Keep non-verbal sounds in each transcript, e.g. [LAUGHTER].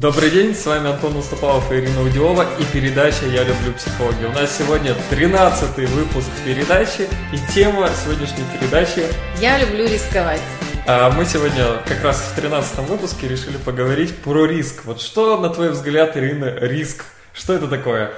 Добрый день, с вами Антон Уступалов и Ирина Удилова и передача «Я люблю психологию». У нас сегодня 13 выпуск передачи и тема сегодняшней передачи «Я люблю рисковать». А мы сегодня как раз в 13 выпуске решили поговорить про риск. Вот что, на твой взгляд, Ирина, риск? Что это такое?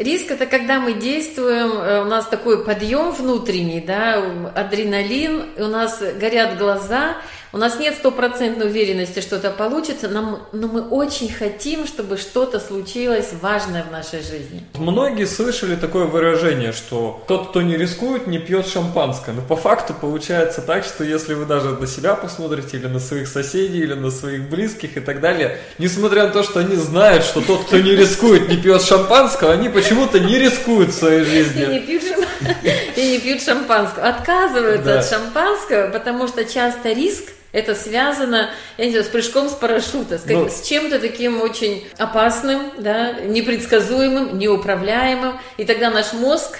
Риск это когда мы действуем, э, у нас такой подъем внутренний, да, адреналин, у нас горят глаза, у нас нет стопроцентной уверенности, что это получится, но но мы очень хотим, чтобы что-то случилось важное в нашей жизни. Многие слышали такое выражение, что тот, кто не рискует, не пьет шампанское. Но по факту получается так, что если вы даже на себя посмотрите, или на своих соседей, или на своих близких и так далее, несмотря на то, что они знают, что тот, кто не рискует, не пьет шампанского, они почему-то не рискуют в своей жизни. И не пьют, [LAUGHS] и не пьют шампанского. Отказываются да. от шампанского, потому что часто риск это связано, я не знаю, с прыжком с парашюта, с, ну, с чем-то таким очень опасным, да, непредсказуемым, неуправляемым. И тогда наш мозг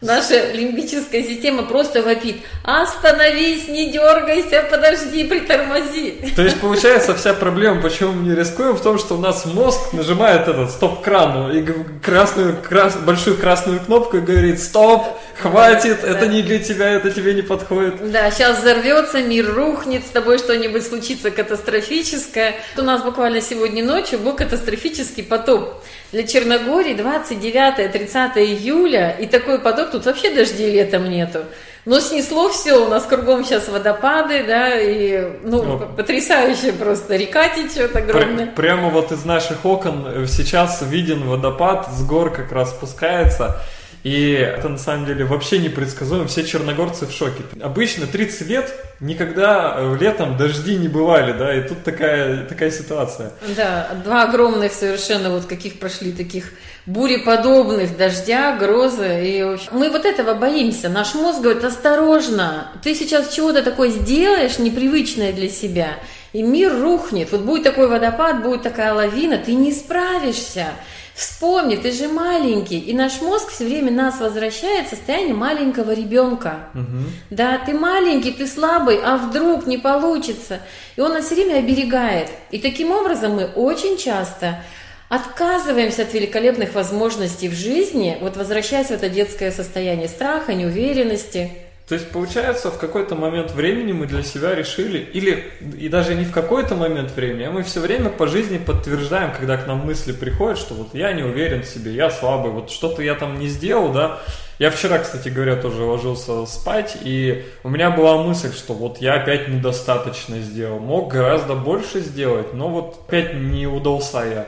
Наша лимбическая система просто вопит. Остановись, не дергайся, подожди, притормози. То есть получается вся проблема, почему мы не рискуем, в том, что у нас мозг нажимает этот стоп-кран и красную, крас, большую красную кнопку и говорит стоп, хватит, да, это да. не для тебя, это тебе не подходит. Да, сейчас взорвется, мир рухнет, с тобой что-нибудь случится катастрофическое. У нас буквально сегодня ночью был катастрофический потоп. Для Черногории 29-30 июля, и такой потоп, тут вообще дождей летом нету. Но снесло все, у нас кругом сейчас водопады, да, и, ну, ну потрясающе просто, река течет огромная. Пр- прямо вот из наших окон сейчас виден водопад, с гор как раз спускается. И это на самом деле вообще непредсказуемо. Все черногорцы в шоке. Обычно 30 лет никогда э, летом дожди не бывали, да, и тут такая, такая ситуация. Да, два огромных совершенно вот каких прошли таких буреподобных дождя, грозы. И мы вот этого боимся. Наш мозг говорит, осторожно, ты сейчас чего-то такое сделаешь, непривычное для себя, и мир рухнет. Вот будет такой водопад, будет такая лавина, ты не справишься. Вспомни, ты же маленький, и наш мозг все время нас возвращает в состояние маленького ребенка. Угу. Да, ты маленький, ты слабый, а вдруг не получится. И он нас все время оберегает. И таким образом мы очень часто отказываемся от великолепных возможностей в жизни, вот возвращаясь в это детское состояние страха, неуверенности. То есть, получается, в какой-то момент времени мы для себя решили, или и даже не в какой-то момент времени, а мы все время по жизни подтверждаем, когда к нам мысли приходят, что вот я не уверен в себе, я слабый, вот что-то я там не сделал, да. Я вчера, кстати говоря, тоже ложился спать, и у меня была мысль, что вот я опять недостаточно сделал, мог гораздо больше сделать, но вот опять не удался я.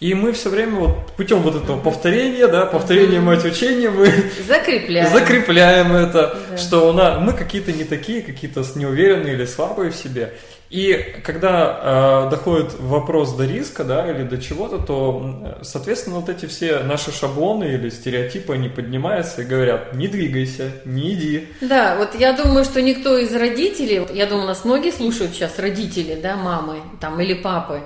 И мы все время вот путем вот этого повторения, да, повторения мать учения, мы закрепляем, закрепляем это, да. что у нас, мы какие-то не такие, какие-то неуверенные или слабые в себе. И когда э, доходит вопрос до риска, да, или до чего-то, то, соответственно, вот эти все наши шаблоны или стереотипы, они поднимаются и говорят, не двигайся, не иди. Да, вот я думаю, что никто из родителей, я думаю, нас многие слушают сейчас родители, да, мамы там или папы,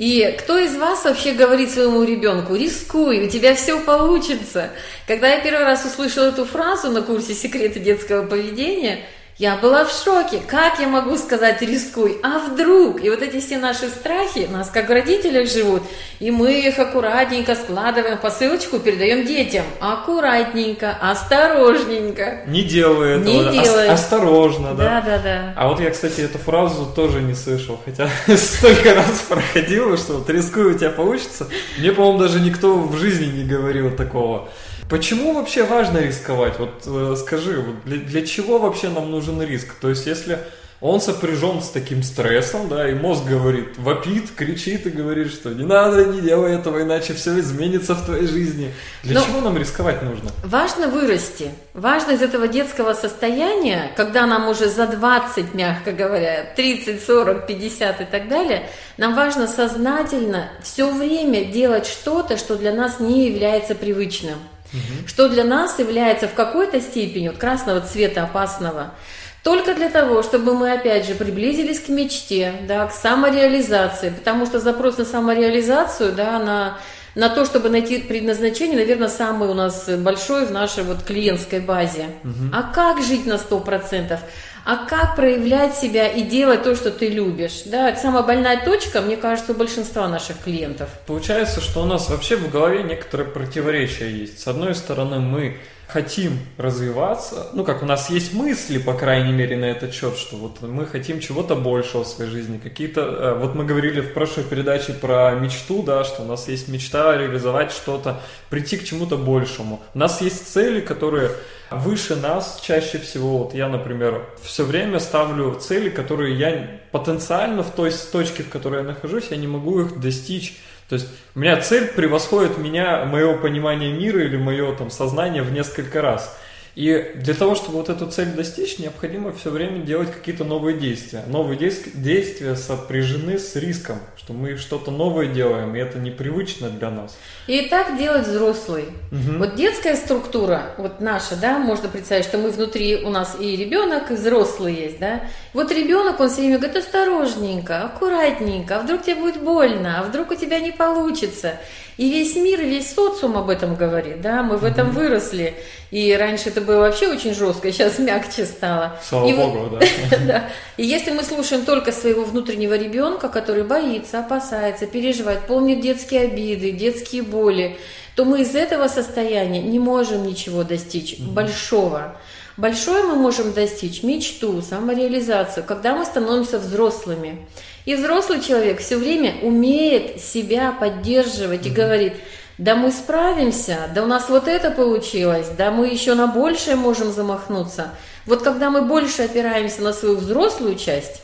и кто из вас вообще говорит своему ребенку, рискуй, у тебя все получится? Когда я первый раз услышала эту фразу на курсе «Секреты детского поведения», я была в шоке. Как я могу сказать рискуй? А вдруг? И вот эти все наши страхи нас как в родителях живут. И мы их аккуратненько складываем посылочку, передаем детям. Аккуратненько, осторожненько. Не делай этого. Не делай. Ос- осторожно, да? Да, да, да. А вот я, кстати, эту фразу тоже не слышал. Хотя [LAUGHS] столько раз проходило, что вот рискуй, у тебя получится. Мне, по-моему, даже никто в жизни не говорил такого. Почему вообще важно рисковать? Вот э, скажи, вот для, для чего вообще нам нужен риск? То есть, если он сопряжен с таким стрессом, да, и мозг говорит, вопит, кричит и говорит, что не надо, не делай этого, иначе все изменится в твоей жизни. Для Но чего нам рисковать нужно? Важно вырасти. Важно из этого детского состояния, когда нам уже за 20, мягко говоря, 30, 40, 50 и так далее, нам важно сознательно все время делать что-то, что для нас не является привычным что для нас является в какой-то степени вот красного цвета опасного. Только для того, чтобы мы, опять же, приблизились к мечте, да, к самореализации, потому что запрос на самореализацию, да, на на то, чтобы найти предназначение, наверное, самый у нас большой в нашей вот клиентской базе. Угу. А как жить на 100%? А как проявлять себя и делать то, что ты любишь? Да, это самая больная точка, мне кажется, у большинства наших клиентов. Получается, что у нас вообще в голове некоторые противоречия есть. С одной стороны, мы хотим развиваться, ну, как у нас есть мысли, по крайней мере, на этот счет, что вот мы хотим чего-то большего в своей жизни, какие-то, э, вот мы говорили в прошлой передаче про мечту, да, что у нас есть мечта реализовать что-то, прийти к чему-то большему. У нас есть цели, которые выше нас чаще всего. Вот я, например, все время ставлю цели, которые я потенциально в той точке, в которой я нахожусь, я не могу их достичь то есть у меня цель превосходит меня, мое понимание мира или мое там сознание в несколько раз. И для того, чтобы вот эту цель достичь, необходимо все время делать какие-то новые действия. Новые действия сопряжены с риском, что мы что-то новое делаем, и это непривычно для нас. И так делать взрослый. Угу. Вот детская структура, вот наша, да, можно представить, что мы внутри, у нас и ребенок, и взрослый есть, да. Вот ребенок, он все время говорит, осторожненько, аккуратненько, а вдруг тебе будет больно, а вдруг у тебя не получится. И весь мир, весь социум об этом говорит, да, мы в этом mm выросли. И раньше это было вообще очень жестко, [LAUGHS] сейчас мягче стало. Слава и богу, вот, да. [LAUGHS] да. И если мы слушаем только своего внутреннего ребенка, который боится, опасается, переживает, помнит детские обиды, детские боли, то мы из этого состояния не можем ничего достичь большого. Большое мы можем достичь мечту, самореализацию, когда мы становимся взрослыми. И взрослый человек все время умеет себя поддерживать и говорит, да мы справимся, да у нас вот это получилось, да мы еще на большее можем замахнуться. Вот когда мы больше опираемся на свою взрослую часть,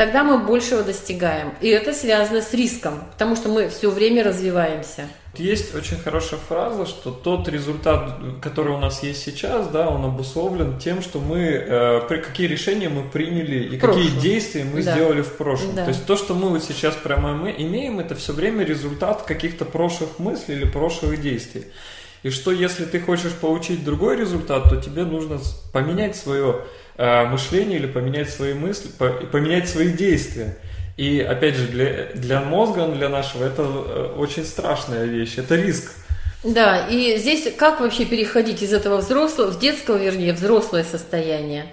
тогда мы большего достигаем. И это связано с риском, потому что мы все время развиваемся. Есть очень хорошая фраза, что тот результат, который у нас есть сейчас, да, он обусловлен тем, что мы, э, какие решения мы приняли и какие действия мы да. сделали в прошлом. Да. То есть то, что мы вот сейчас прямо мы имеем, это все время результат каких-то прошлых мыслей или прошлых действий. И что если ты хочешь получить другой результат, то тебе нужно поменять свое э, мышление или поменять свои мысли, по, поменять свои действия. И опять же, для, для мозга, для нашего, это э, очень страшная вещь, это риск. Да, и здесь как вообще переходить из этого взрослого, в детского, вернее, взрослое состояние?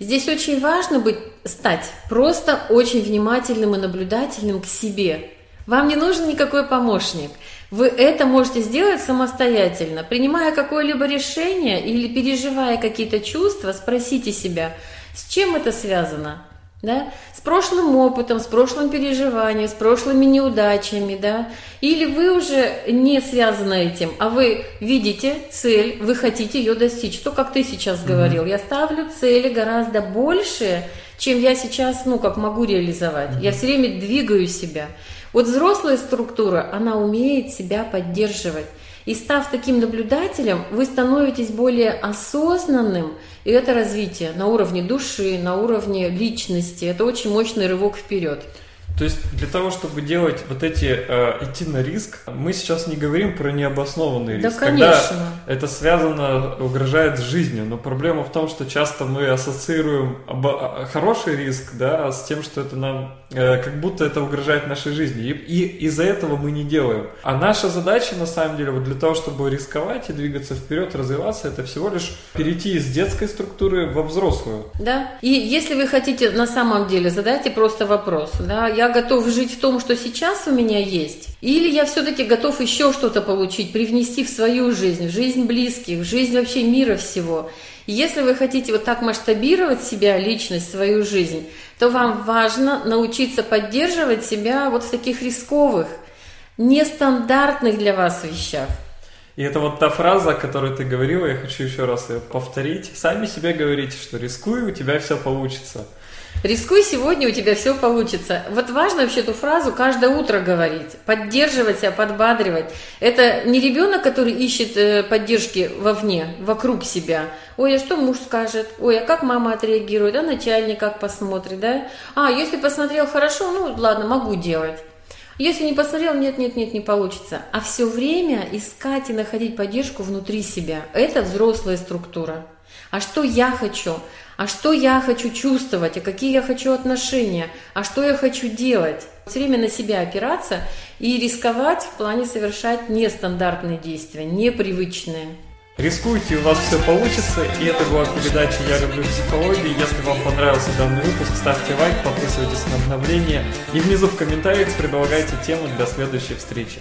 Здесь очень важно быть, стать просто очень внимательным и наблюдательным к себе. Вам не нужен никакой помощник. Вы это можете сделать самостоятельно. Принимая какое-либо решение или переживая какие-то чувства, спросите себя, с чем это связано? да, с прошлым опытом, с прошлым переживанием, с прошлыми неудачами, да, или вы уже не связаны этим, а вы видите цель, вы хотите ее достичь, то, как ты сейчас mm-hmm. говорил, я ставлю цели гораздо больше, чем я сейчас, ну, как могу реализовать, mm-hmm. я все время двигаю себя. Вот взрослая структура, она умеет себя поддерживать. И став таким наблюдателем, вы становитесь более осознанным, и это развитие на уровне души, на уровне личности. Это очень мощный рывок вперед. То есть для того, чтобы делать вот эти, э, идти на риск, мы сейчас не говорим про необоснованный риск. Да, конечно. Когда это связано, угрожает жизнью. Но проблема в том, что часто мы ассоциируем оба, хороший риск да, с тем, что это нам, э, как будто это угрожает нашей жизни. И, и из-за этого мы не делаем. А наша задача, на самом деле, вот для того, чтобы рисковать и двигаться вперед, развиваться, это всего лишь перейти из детской структуры во взрослую. Да. И если вы хотите на самом деле, задайте просто вопрос. Да, я готов жить в том, что сейчас у меня есть, или я все-таки готов еще что-то получить, привнести в свою жизнь, в жизнь близких, в жизнь вообще мира всего. Если вы хотите вот так масштабировать себя, личность, свою жизнь, то вам важно научиться поддерживать себя вот в таких рисковых, нестандартных для вас вещах. И это вот та фраза, о которой ты говорила, я хочу еще раз ее повторить. Сами себе говорите, что рискуй, у тебя все получится. Рискуй сегодня, у тебя все получится. Вот важно вообще эту фразу каждое утро говорить, поддерживать себя, подбадривать. Это не ребенок, который ищет э, поддержки вовне, вокруг себя. Ой, а что муж скажет? Ой, а как мама отреагирует? А начальник как посмотрит, да? А, если посмотрел хорошо, ну ладно, могу делать. Если не посмотрел, нет, нет, нет, не получится. А все время искать и находить поддержку внутри себя. Это взрослая структура. А что я хочу? А что я хочу чувствовать, а какие я хочу отношения, а что я хочу делать. Все время на себя опираться и рисковать в плане совершать нестандартные действия, непривычные. Рискуйте, у вас все получится. И это была передача «Я люблю психологию». Если вам понравился данный выпуск, ставьте лайк, подписывайтесь на обновления и внизу в комментариях предлагайте тему для следующей встречи.